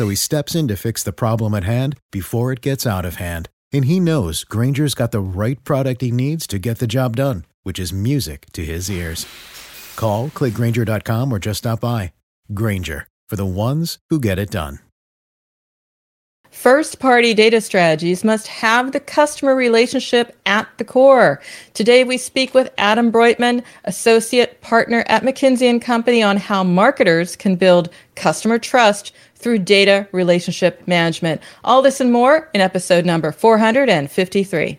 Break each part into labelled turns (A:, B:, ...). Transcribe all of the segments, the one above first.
A: So he steps in to fix the problem at hand before it gets out of hand. And he knows Grainger's got the right product he needs to get the job done, which is music to his ears. Call, clickgrainger.com, or just stop by. Granger, for the ones who get it done.
B: First party data strategies must have the customer relationship at the core. Today we speak with Adam Broitman, associate partner at McKinsey and Company on how marketers can build customer trust through data relationship management. All this and more in episode number 453.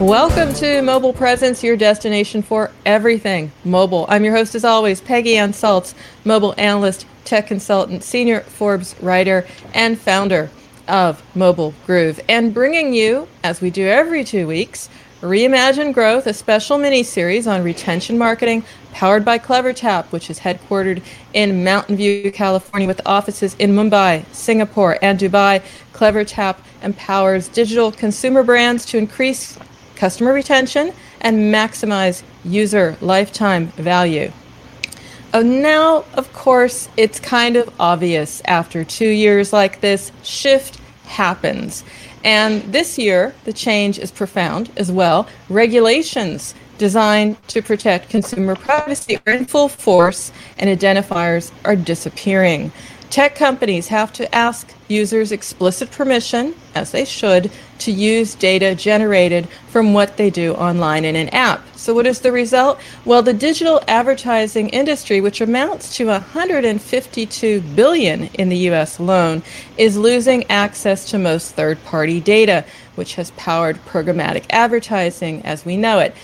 B: Welcome to Mobile Presence, your destination for everything mobile. I'm your host, as always, Peggy Anne Salz, mobile analyst, tech consultant, senior Forbes writer, and founder of Mobile Groove, and bringing you, as we do every two weeks, Reimagine Growth, a special mini series on retention marketing powered by CleverTap, which is headquartered in Mountain View, California, with offices in Mumbai, Singapore, and Dubai. CleverTap empowers digital consumer brands to increase customer retention and maximize user lifetime value. Oh, now, of course, it's kind of obvious after two years like this, shift happens. And this year, the change is profound as well. Regulations designed to protect consumer privacy are in full force, and identifiers are disappearing. Tech companies have to ask users explicit permission, as they should, to use data generated from what they do online in an app. So, what is the result? Well, the digital advertising industry, which amounts to 152 billion in the U.S. alone, is losing access to most third-party data, which has powered programmatic advertising as we know it.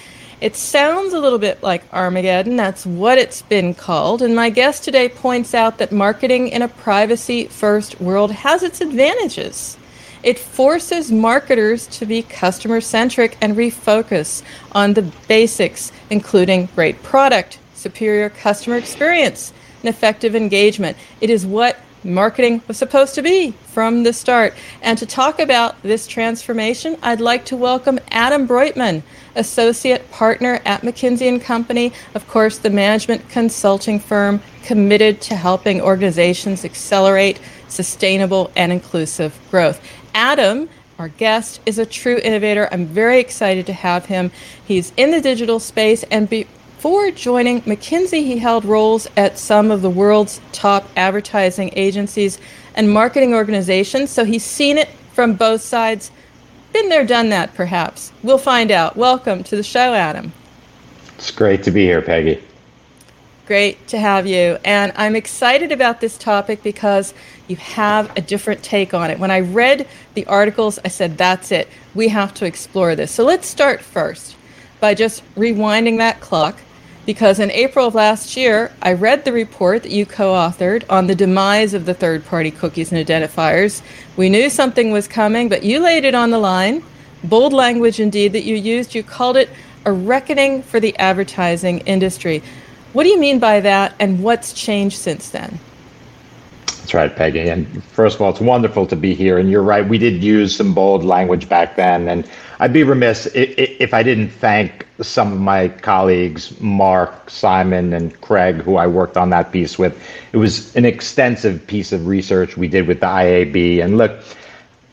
B: It sounds a little bit like Armageddon. That's what it's been called. And my guest today points out that marketing in a privacy first world has its advantages. It forces marketers to be customer centric and refocus on the basics, including great product, superior customer experience, and effective engagement. It is what marketing was supposed to be from the start. And to talk about this transformation, I'd like to welcome Adam Broitman, associate partner at McKinsey and Company, of course, the management consulting firm committed to helping organizations accelerate sustainable and inclusive growth. Adam our guest is a true innovator. I'm very excited to have him. He's in the digital space and be, before joining McKinsey, he held roles at some of the world's top advertising agencies and marketing organizations, so he's seen it from both sides. Been there, done that, perhaps. We'll find out. Welcome to the show, Adam.
C: It's great to be here, Peggy.
B: Great to have you. And I'm excited about this topic because you have a different take on it. When I read the articles, I said, that's it. We have to explore this. So let's start first by just rewinding that clock because in April of last year, I read the report that you co authored on the demise of the third party cookies and identifiers. We knew something was coming, but you laid it on the line. Bold language indeed that you used. You called it a reckoning for the advertising industry. What do you mean by that, and what's changed since then?
C: That's right, Peggy. And first of all, it's wonderful to be here. And you're right, we did use some bold language back then. And I'd be remiss if I didn't thank some of my colleagues, Mark, Simon, and Craig, who I worked on that piece with. It was an extensive piece of research we did with the IAB. And look,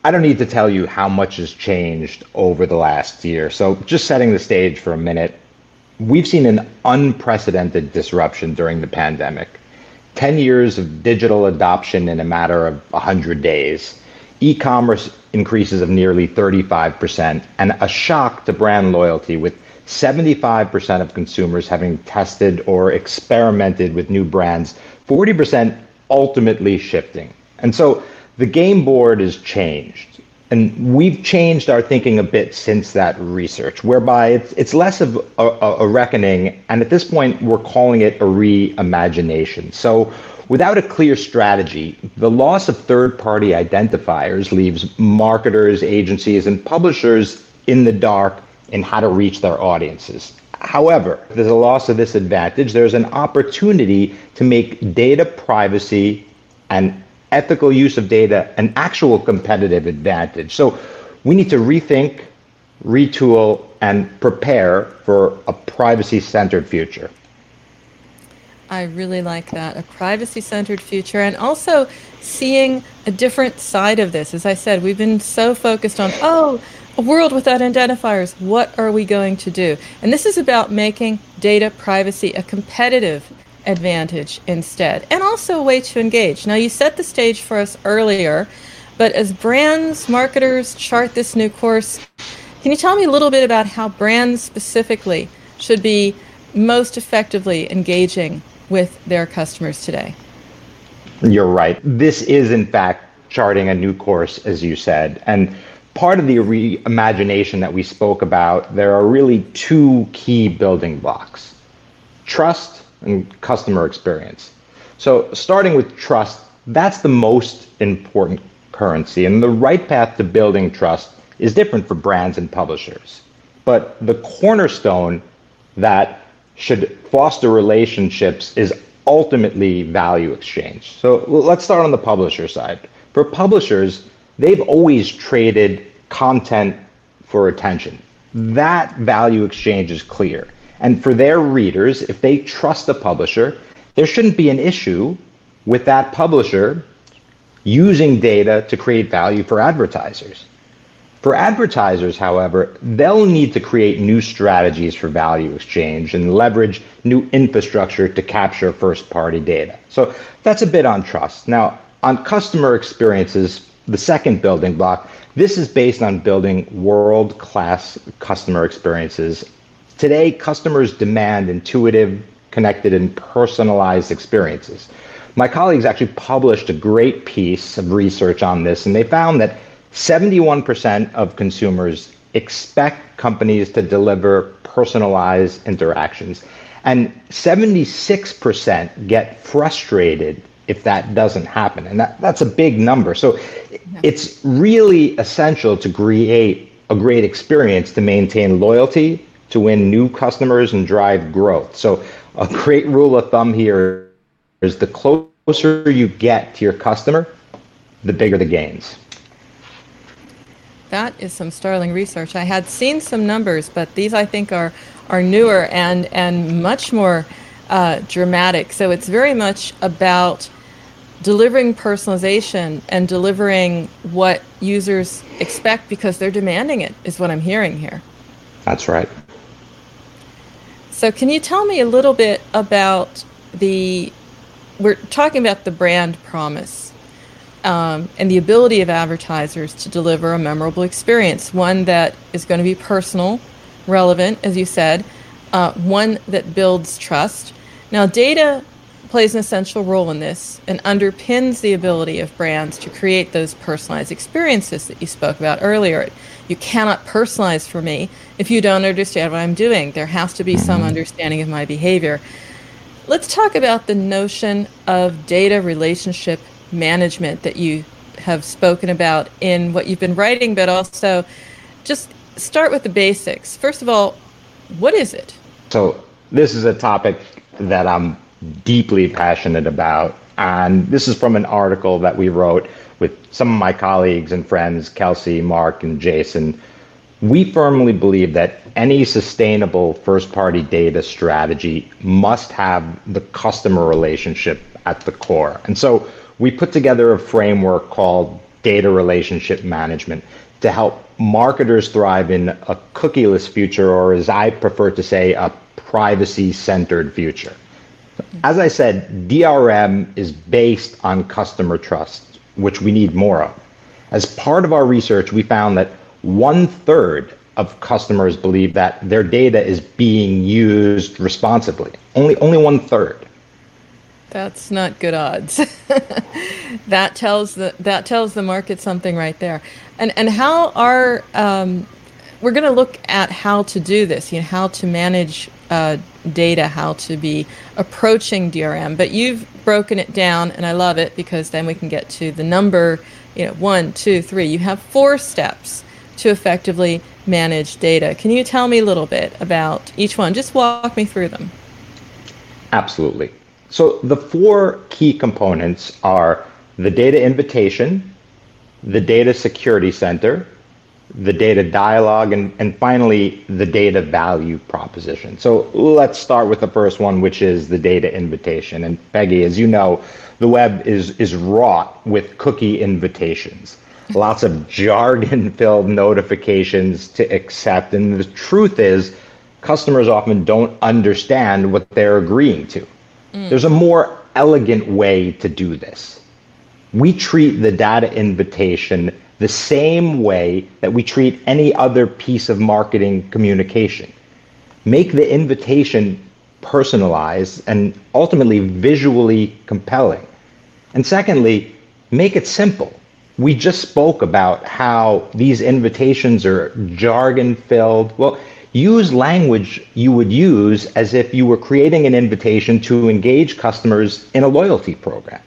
C: I don't need to tell you how much has changed over the last year. So, just setting the stage for a minute, we've seen an unprecedented disruption during the pandemic. 10 years of digital adoption in a matter of 100 days, e commerce increases of nearly 35%, and a shock to brand loyalty with 75% of consumers having tested or experimented with new brands, 40% ultimately shifting. And so the game board has changed. And we've changed our thinking a bit since that research, whereby it's, it's less of a, a reckoning, and at this point, we're calling it a reimagination. So, without a clear strategy, the loss of third party identifiers leaves marketers, agencies, and publishers in the dark in how to reach their audiences. However, there's a loss of this advantage. There's an opportunity to make data privacy and ethical use of data an actual competitive advantage. So we need to rethink, retool, and prepare for a privacy centered future.
B: I really like that. A privacy centered future and also seeing a different side of this. As I said, we've been so focused on, oh, a world without identifiers. What are we going to do? And this is about making data privacy a competitive advantage instead, and also a way to engage. Now, you set the stage for us earlier, but as brands, marketers chart this new course, can you tell me a little bit about how brands specifically should be most effectively engaging with their customers today?
C: You're right. This is, in fact, charting a new course, as you said. And part of the reimagination that we spoke about, there are really two key building blocks trust and customer experience. So, starting with trust, that's the most important currency. And the right path to building trust is different for brands and publishers. But the cornerstone that should foster relationships is ultimately value exchange. So, let's start on the publisher side. For publishers, they've always traded content for attention. That value exchange is clear. And for their readers, if they trust the publisher, there shouldn't be an issue with that publisher using data to create value for advertisers. For advertisers, however, they'll need to create new strategies for value exchange and leverage new infrastructure to capture first party data. So that's a bit on trust. Now, on customer experiences, the second building block, this is based on building world class customer experiences Today, customers demand intuitive, connected, and personalized experiences. My colleagues actually published a great piece of research on this, and they found that 71% of consumers expect companies to deliver personalized interactions, and 76% get frustrated if that doesn't happen. And that, that's a big number. So it's really essential to create a great experience to maintain loyalty to win new customers and drive growth. So, a great rule of thumb here is the closer you get to your customer, the bigger the gains.
B: That is some sterling research. I had seen some numbers, but these I think are are newer and and much more uh, dramatic. So it's very much about delivering personalization and delivering what users expect because they're demanding it. Is what I'm hearing here.
C: That's right.
B: So, can you tell me a little bit about the? We're talking about the brand promise um, and the ability of advertisers to deliver a memorable experience, one that is going to be personal, relevant, as you said, uh, one that builds trust. Now, data plays an essential role in this and underpins the ability of brands to create those personalized experiences that you spoke about earlier. You cannot personalize for me if you don't understand what I'm doing. There has to be some understanding of my behavior. Let's talk about the notion of data relationship management that you have spoken about in what you've been writing, but also just start with the basics. First of all, what is it?
C: So, this is a topic that I'm deeply passionate about. And this is from an article that we wrote with some of my colleagues and friends, Kelsey, Mark, and Jason. We firmly believe that any sustainable first party data strategy must have the customer relationship at the core. And so we put together a framework called data relationship management to help marketers thrive in a cookieless future, or as I prefer to say, a privacy centered future. As I said, DRM is based on customer trust, which we need more of. As part of our research, we found that one third of customers believe that their data is being used responsibly. Only only one third.
B: That's not good odds. that tells the that tells the market something right there. And and how are um, we're going to look at how to do this. You know how to manage uh, data, how to be approaching DRM. But you've broken it down, and I love it because then we can get to the number. You know, one, two, three. You have four steps to effectively manage data. Can you tell me a little bit about each one? Just walk me through them.
C: Absolutely. So the four key components are the data invitation, the data security center, the data dialogue, and, and finally the data value proposition. So let's start with the first one, which is the data invitation. And Peggy, as you know, the web is, is wrought with cookie invitations lots of jargon filled notifications to accept. And the truth is, customers often don't understand what they're agreeing to. Mm. There's a more elegant way to do this. We treat the data invitation the same way that we treat any other piece of marketing communication. Make the invitation personalized and ultimately visually compelling. And secondly, make it simple we just spoke about how these invitations are jargon filled. Well, use language you would use as if you were creating an invitation to engage customers in a loyalty program.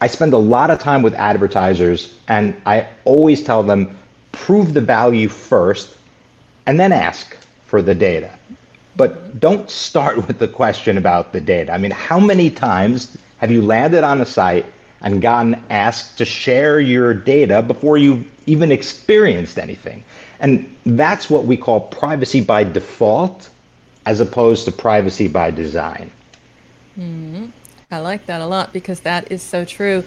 C: I spend a lot of time with advertisers and I always tell them prove the value first and then ask for the data. But don't start with the question about the data. I mean, how many times have you landed on a site and gotten asked to share your data before you've even experienced anything. And that's what we call privacy by default as opposed to privacy by design.
B: Mm-hmm. I like that a lot because that is so true.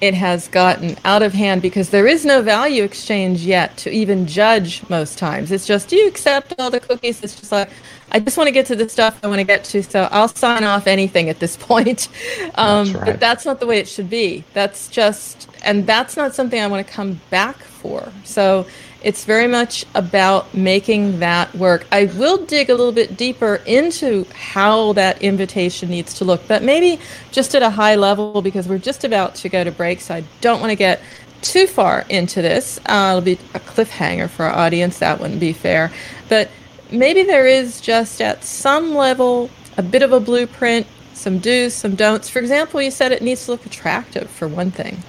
B: It has gotten out of hand because there is no value exchange yet to even judge most times. It's just, do you accept all the cookies? It's just like, I just want to get to the stuff I want to get to, so I'll sign off anything at this point. Um, that's right. But that's not the way it should be. That's just, and that's not something I want to come back for. So it's very much about making that work. I will dig a little bit deeper into how that invitation needs to look, but maybe just at a high level because we're just about to go to break, so I don't want to get too far into this. Uh, it'll be a cliffhanger for our audience. That wouldn't be fair. But maybe there is just at some level a bit of a blueprint, some do's, some don'ts. For example, you said it needs to look attractive for one thing.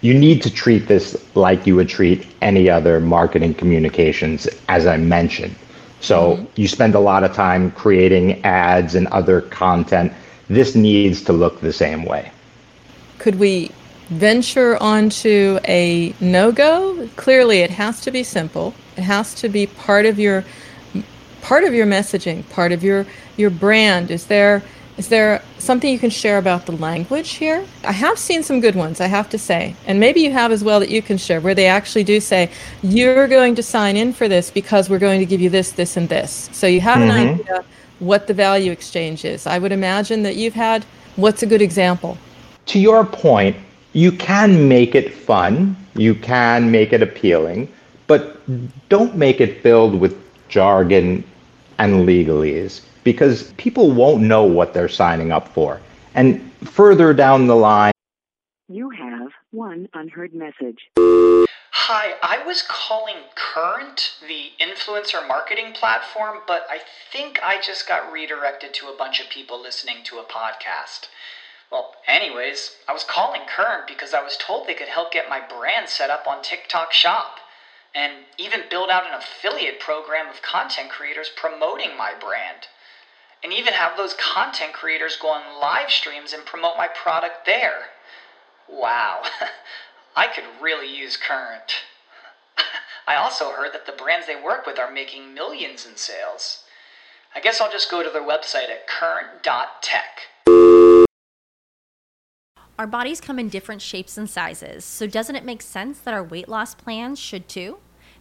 C: You need to treat this like you would treat any other marketing communications, as I mentioned. So mm-hmm. you spend a lot of time creating ads and other content. This needs to look the same way.
B: Could we venture onto a no go? Clearly, it has to be simple. It has to be part of your part of your messaging, part of your your brand. Is there is there something you can share about the language here? I have seen some good ones, I have to say, and maybe you have as well that you can share, where they actually do say, "You're going to sign in for this because we're going to give you this, this, and this." So you have mm-hmm. an idea what the value exchange is. I would imagine that you've had. What's a good example?
C: To your point, you can make it fun, you can make it appealing, but don't make it filled with jargon and legalese because people won't know what they're signing up for. And further down the line,
D: you have one unheard message.
E: Hi, I was calling Current, the influencer marketing platform, but I think I just got redirected to a bunch of people listening to a podcast. Well, anyways, I was calling Current because I was told they could help get my brand set up on TikTok Shop and even build out an affiliate program of content creators promoting my brand. And even have those content creators go on live streams and promote my product there. Wow, I could really use Current. I also heard that the brands they work with are making millions in sales. I guess I'll just go to their website at current.tech.
F: Our bodies come in different shapes and sizes, so doesn't it make sense that our weight loss plans should too?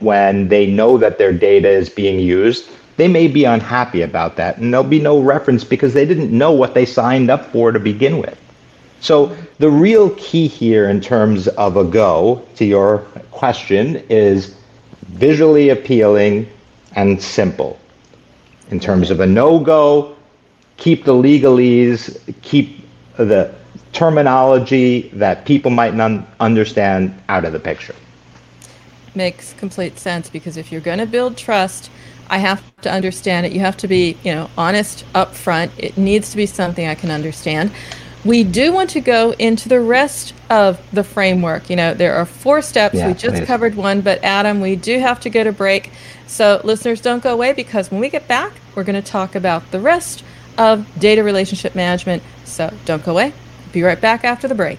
C: When they know that their data is being used, they may be unhappy about that. And there'll be no reference because they didn't know what they signed up for to begin with. So the real key here in terms of a go to your question is visually appealing and simple. In terms of a no-go, keep the legalese, keep the terminology that people might not understand out of the picture.
B: Makes complete sense because if you're going to build trust, I have to understand it. You have to be, you know, honest upfront. It needs to be something I can understand. We do want to go into the rest of the framework. You know, there are four steps.
C: Yeah,
B: we just
C: please.
B: covered one, but Adam, we do have to go to break. So, listeners, don't go away because when we get back, we're going to talk about the rest of data relationship management. So, don't go away. Be right back after the break.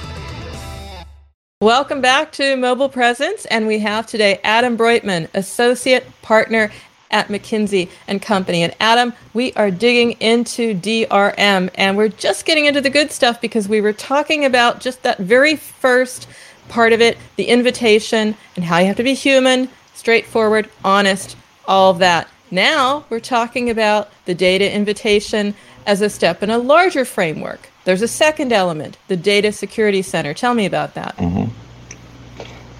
B: Welcome back to Mobile Presence, and we have today Adam Broitman, Associate Partner at McKinsey and Company. And Adam, we are digging into DRM, and we're just getting into the good stuff because we were talking about just that very first part of it, the invitation, and how you have to be human, straightforward, honest, all of that. Now we're talking about the data invitation as a step in a larger framework. There's a second element, the Data Security Center. Tell me about that. Mm-hmm.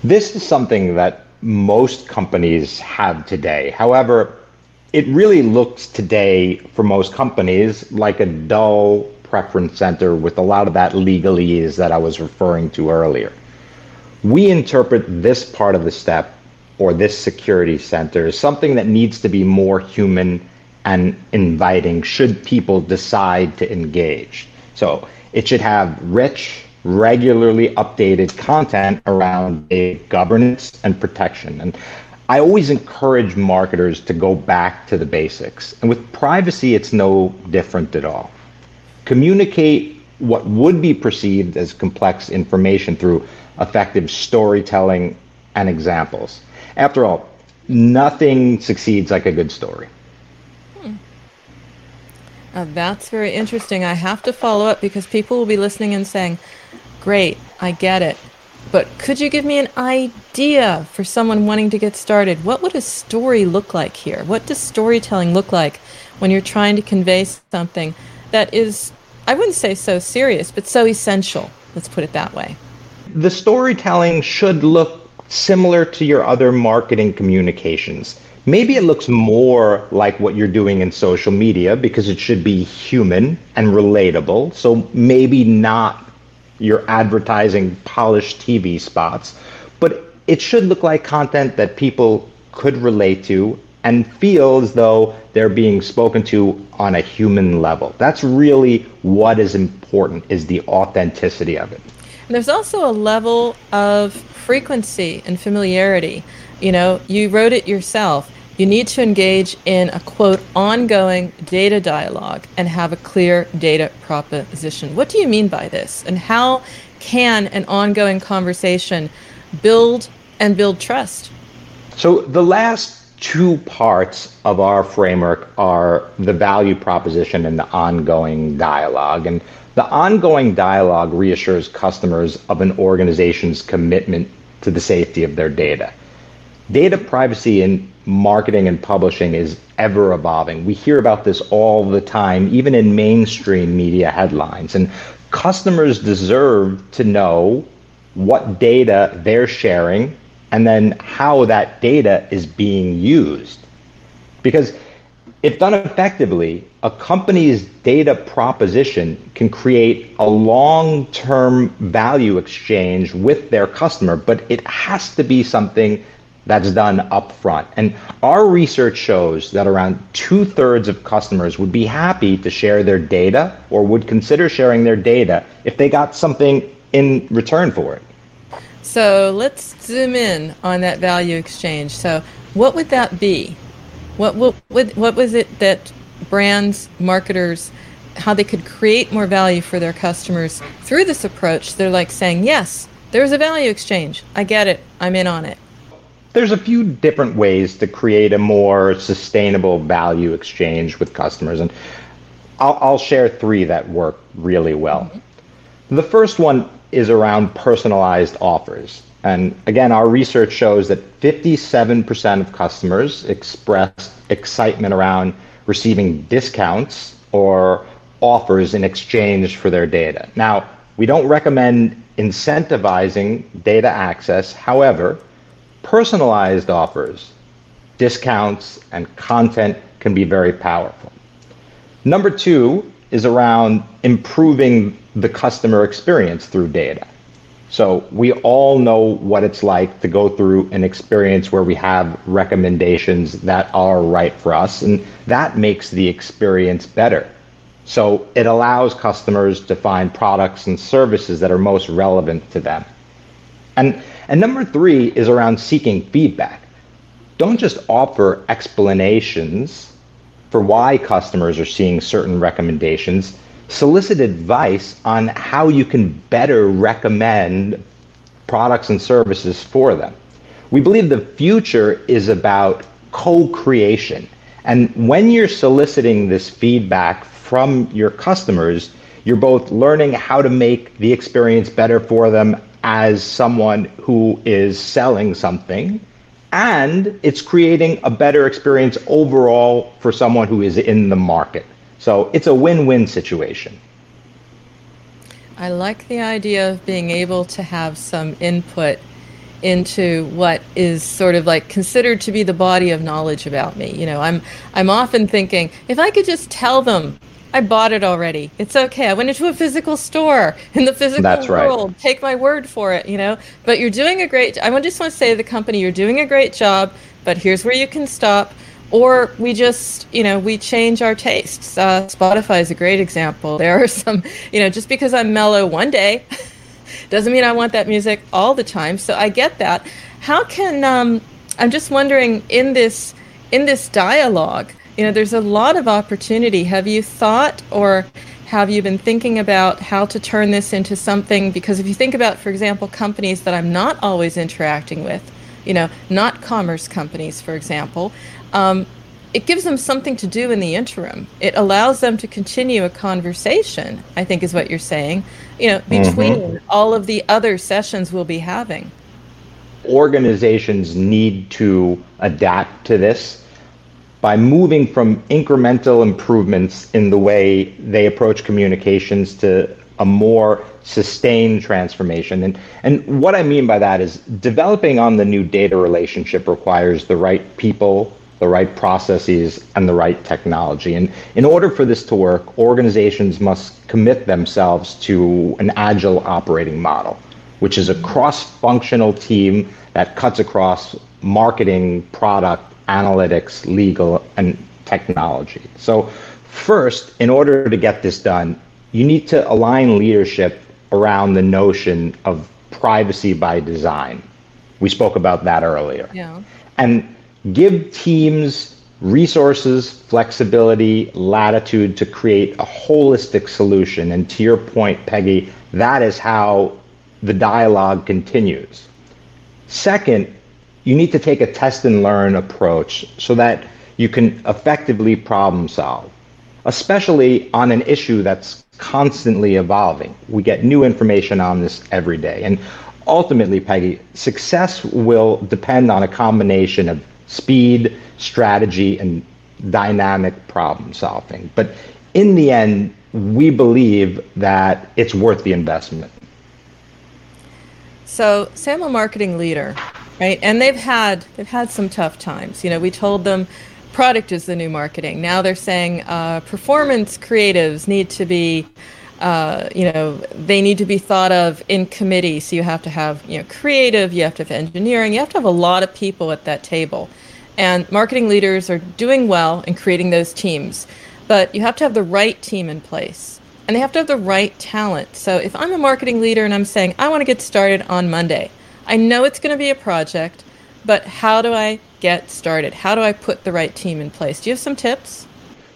C: This is something that most companies have today. However, it really looks today for most companies like a dull preference center with a lot of that legalese that I was referring to earlier. We interpret this part of the step or this security center as something that needs to be more human and inviting should people decide to engage. So it should have rich, regularly updated content around governance and protection. And I always encourage marketers to go back to the basics. And with privacy, it's no different at all. Communicate what would be perceived as complex information through effective storytelling and examples. After all, nothing succeeds like a good story.
B: Uh, that's very interesting. I have to follow up because people will be listening and saying, Great, I get it. But could you give me an idea for someone wanting to get started? What would a story look like here? What does storytelling look like when you're trying to convey something that is, I wouldn't say so serious, but so essential? Let's put it that way.
C: The storytelling should look similar to your other marketing communications maybe it looks more like what you're doing in social media because it should be human and relatable. So maybe not your advertising polished TV spots, but it should look like content that people could relate to and feel as though they're being spoken to on a human level. That's really what is important is the authenticity of it.
B: And there's also a level of frequency and familiarity. You know, you wrote it yourself. You need to engage in a quote ongoing data dialogue and have a clear data proposition. What do you mean by this? And how can an ongoing conversation build and build trust?
C: So the last two parts of our framework are the value proposition and the ongoing dialogue. And the ongoing dialogue reassures customers of an organization's commitment to the safety of their data. Data privacy in marketing and publishing is ever evolving. We hear about this all the time, even in mainstream media headlines. And customers deserve to know what data they're sharing and then how that data is being used. Because if done effectively, a company's data proposition can create a long term value exchange with their customer, but it has to be something that's done upfront. And our research shows that around two thirds of customers would be happy to share their data or would consider sharing their data if they got something in return for it.
B: So let's zoom in on that value exchange. So, what would that be? What, what, what, what was it that brands, marketers, how they could create more value for their customers through this approach? They're like saying, yes, there's a value exchange. I get it. I'm in on it
C: there's a few different ways to create a more sustainable value exchange with customers. And I'll, I'll share three that work really well. Mm-hmm. The first one is around personalized offers. And again, our research shows that 57% of customers expressed excitement around receiving discounts or offers in exchange for their data. Now, we don't recommend incentivizing data access. However, Personalized offers, discounts, and content can be very powerful. Number two is around improving the customer experience through data. So we all know what it's like to go through an experience where we have recommendations that are right for us, and that makes the experience better. So it allows customers to find products and services that are most relevant to them. And and number three is around seeking feedback. Don't just offer explanations for why customers are seeing certain recommendations. Solicit advice on how you can better recommend products and services for them. We believe the future is about co creation. And when you're soliciting this feedback from your customers, you're both learning how to make the experience better for them as someone who is selling something and it's creating a better experience overall for someone who is in the market. So it's a win win situation.
B: I like the idea of being able to have some input into what is sort of like considered to be the body of knowledge about me. You know, I'm I'm often thinking if I could just tell them I bought it already. It's okay. I went into a physical store in the physical
C: That's
B: world.
C: Right.
B: Take my word for it, you know. But you're doing a great I just want to say to the company you're doing a great job, but here's where you can stop or we just you know we change our tastes uh, spotify is a great example there are some you know just because i'm mellow one day doesn't mean i want that music all the time so i get that how can um, i'm just wondering in this in this dialogue you know there's a lot of opportunity have you thought or have you been thinking about how to turn this into something because if you think about for example companies that i'm not always interacting with you know not commerce companies for example um, it gives them something to do in the interim. It allows them to continue a conversation, I think is what you're saying, you know, between mm-hmm. all of the other sessions we'll be having.
C: Organizations need to adapt to this by moving from incremental improvements in the way they approach communications to a more sustained transformation. And, and what I mean by that is developing on the new data relationship requires the right people, the right processes, and the right technology. And in order for this to work, organizations must commit themselves to an agile operating model, which is a cross functional team that cuts across marketing, product, analytics, legal, and technology. So, first, in order to get this done, you need to align leadership around the notion of privacy by design. We spoke about that earlier.
B: Yeah.
C: And give teams resources, flexibility, latitude to create a holistic solution. And to your point, Peggy, that is how the dialogue continues. Second, you need to take a test and learn approach so that you can effectively problem solve, especially on an issue that's constantly evolving. We get new information on this every day. And ultimately, Peggy, success will depend on a combination of speed, strategy, and dynamic problem solving. But in the end, we believe that it's worth the investment.
B: So, Sam, a marketing leader, right? And they've had they've had some tough times. You know, we told them product is the new marketing. Now they're saying uh, performance creatives need to be uh, you know, they need to be thought of in committee. So you have to have, you know, creative, you have to have engineering, you have to have a lot of people at that table. And marketing leaders are doing well in creating those teams, but you have to have the right team in place and they have to have the right talent. So if I'm a marketing leader and I'm saying, I want to get started on Monday, I know it's going to be a project, but how do I get started? How do I put the right team in place? Do you have some tips?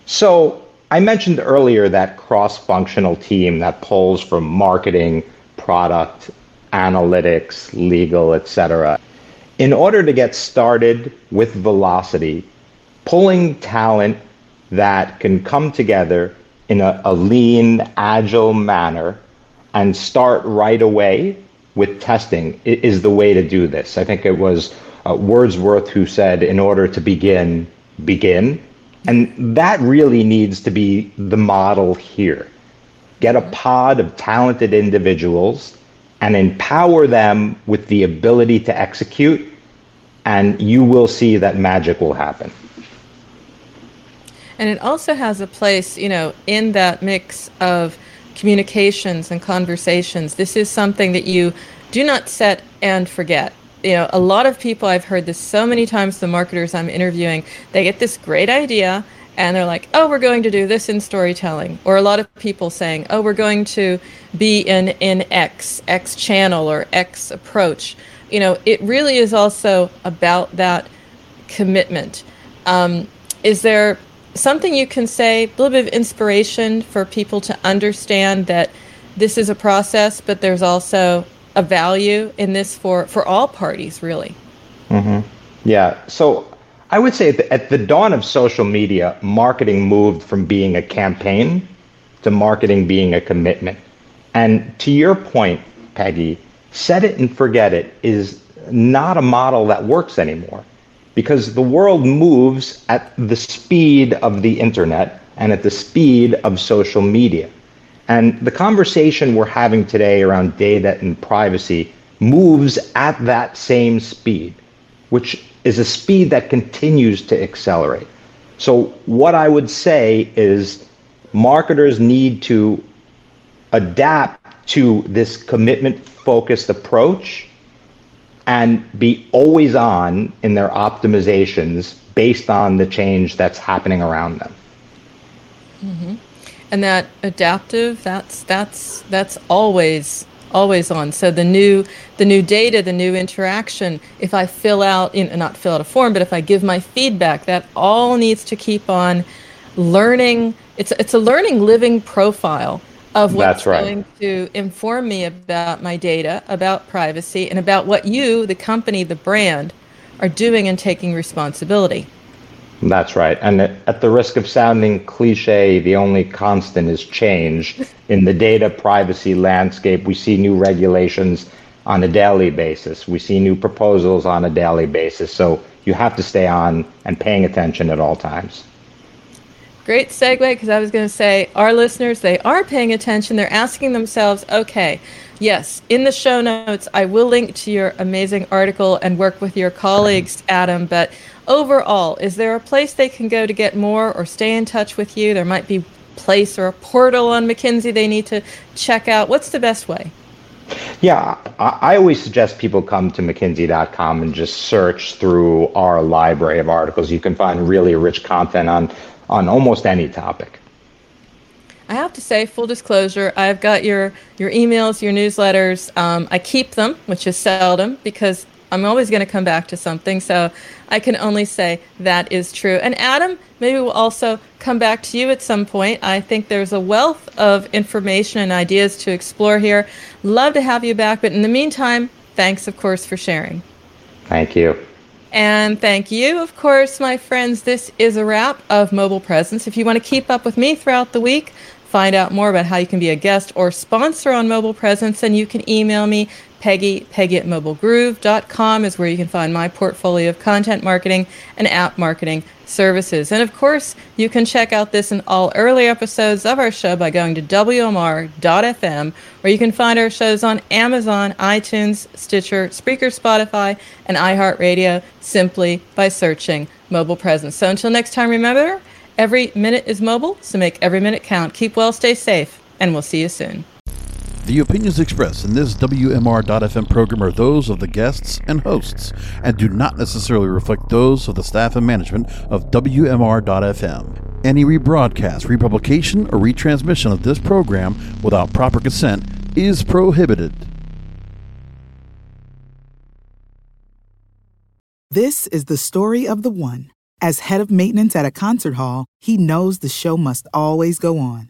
C: So I mentioned earlier that cross-functional team that pulls from marketing, product, analytics, legal, etc. In order to get started with velocity, pulling talent that can come together in a, a lean, agile manner and start right away with testing is the way to do this. I think it was uh, Wordsworth who said, in order to begin, begin. And that really needs to be the model here. Get a pod of talented individuals and empower them with the ability to execute, and you will see that magic will happen.
B: And it also has a place, you know, in that mix of communications and conversations. This is something that you do not set and forget you know, a lot of people, I've heard this so many times, the marketers I'm interviewing, they get this great idea and they're like, oh, we're going to do this in storytelling. Or a lot of people saying, oh, we're going to be in, in X, X channel or X approach. You know, it really is also about that commitment. Um, is there something you can say, a little bit of inspiration for people to understand that this is a process, but there's also a value in this for for all parties, really.
C: Mm-hmm. Yeah. So I would say that at the dawn of social media, marketing moved from being a campaign to marketing being a commitment. And to your point, Peggy, set it and forget it is not a model that works anymore because the world moves at the speed of the internet and at the speed of social media. And the conversation we're having today around data and privacy moves at that same speed, which is a speed that continues to accelerate. So, what I would say is marketers need to adapt to this commitment focused approach and be always on in their optimizations based on the change that's happening around them.
B: Mm-hmm. And that adaptive, that's that's that's always always on. So the new the new data, the new interaction, if I fill out, you know, not fill out a form, but if I give my feedback, that all needs to keep on learning. It's it's a learning living profile of what's right. going to inform me about my data, about privacy, and about what you, the company, the brand, are doing and taking responsibility.
C: That's right. And at the risk of sounding cliche, the only constant is change. In the data privacy landscape, we see new regulations on a daily basis. We see new proposals on a daily basis. So you have to stay on and paying attention at all times.
B: Great segue because I was going to say our listeners, they are paying attention. They're asking themselves, okay, yes, in the show notes, I will link to your amazing article and work with your colleagues, Adam. But overall, is there a place they can go to get more or stay in touch with you? There might be place or a portal on McKinsey they need to check out. What's the best way?
C: Yeah, I always suggest people come to McKinsey.com and just search through our library of articles. You can find really rich content on on almost any topic.
B: I have to say, full disclosure, I've got your your emails, your newsletters. Um, I keep them, which is seldom because I'm always going to come back to something. So I can only say that is true. And Adam, maybe we'll also come back to you at some point. I think there's a wealth of information and ideas to explore here. Love to have you back. But in the meantime, thanks, of course, for sharing.
C: Thank you.
B: And thank you, of course, my friends. This is a wrap of Mobile Presence. If you want to keep up with me throughout the week, find out more about how you can be a guest or sponsor on Mobile Presence, and you can email me Peggy, Peggy at mobilegroove.com is where you can find my portfolio of content marketing and app marketing services. And of course, you can check out this and all early episodes of our show by going to WMR.fm, where you can find our shows on Amazon, iTunes, Stitcher, Spreaker, Spotify, and iHeartRadio simply by searching mobile presence. So until next time, remember, every minute is mobile, so make every minute count. Keep well, stay safe, and we'll see you soon.
G: The opinions expressed in this WMR.FM program are those of the guests and hosts and do not necessarily reflect those of the staff and management of WMR.FM. Any rebroadcast, republication, or retransmission of this program without proper consent is prohibited.
H: This is the story of the one. As head of maintenance at a concert hall, he knows the show must always go on.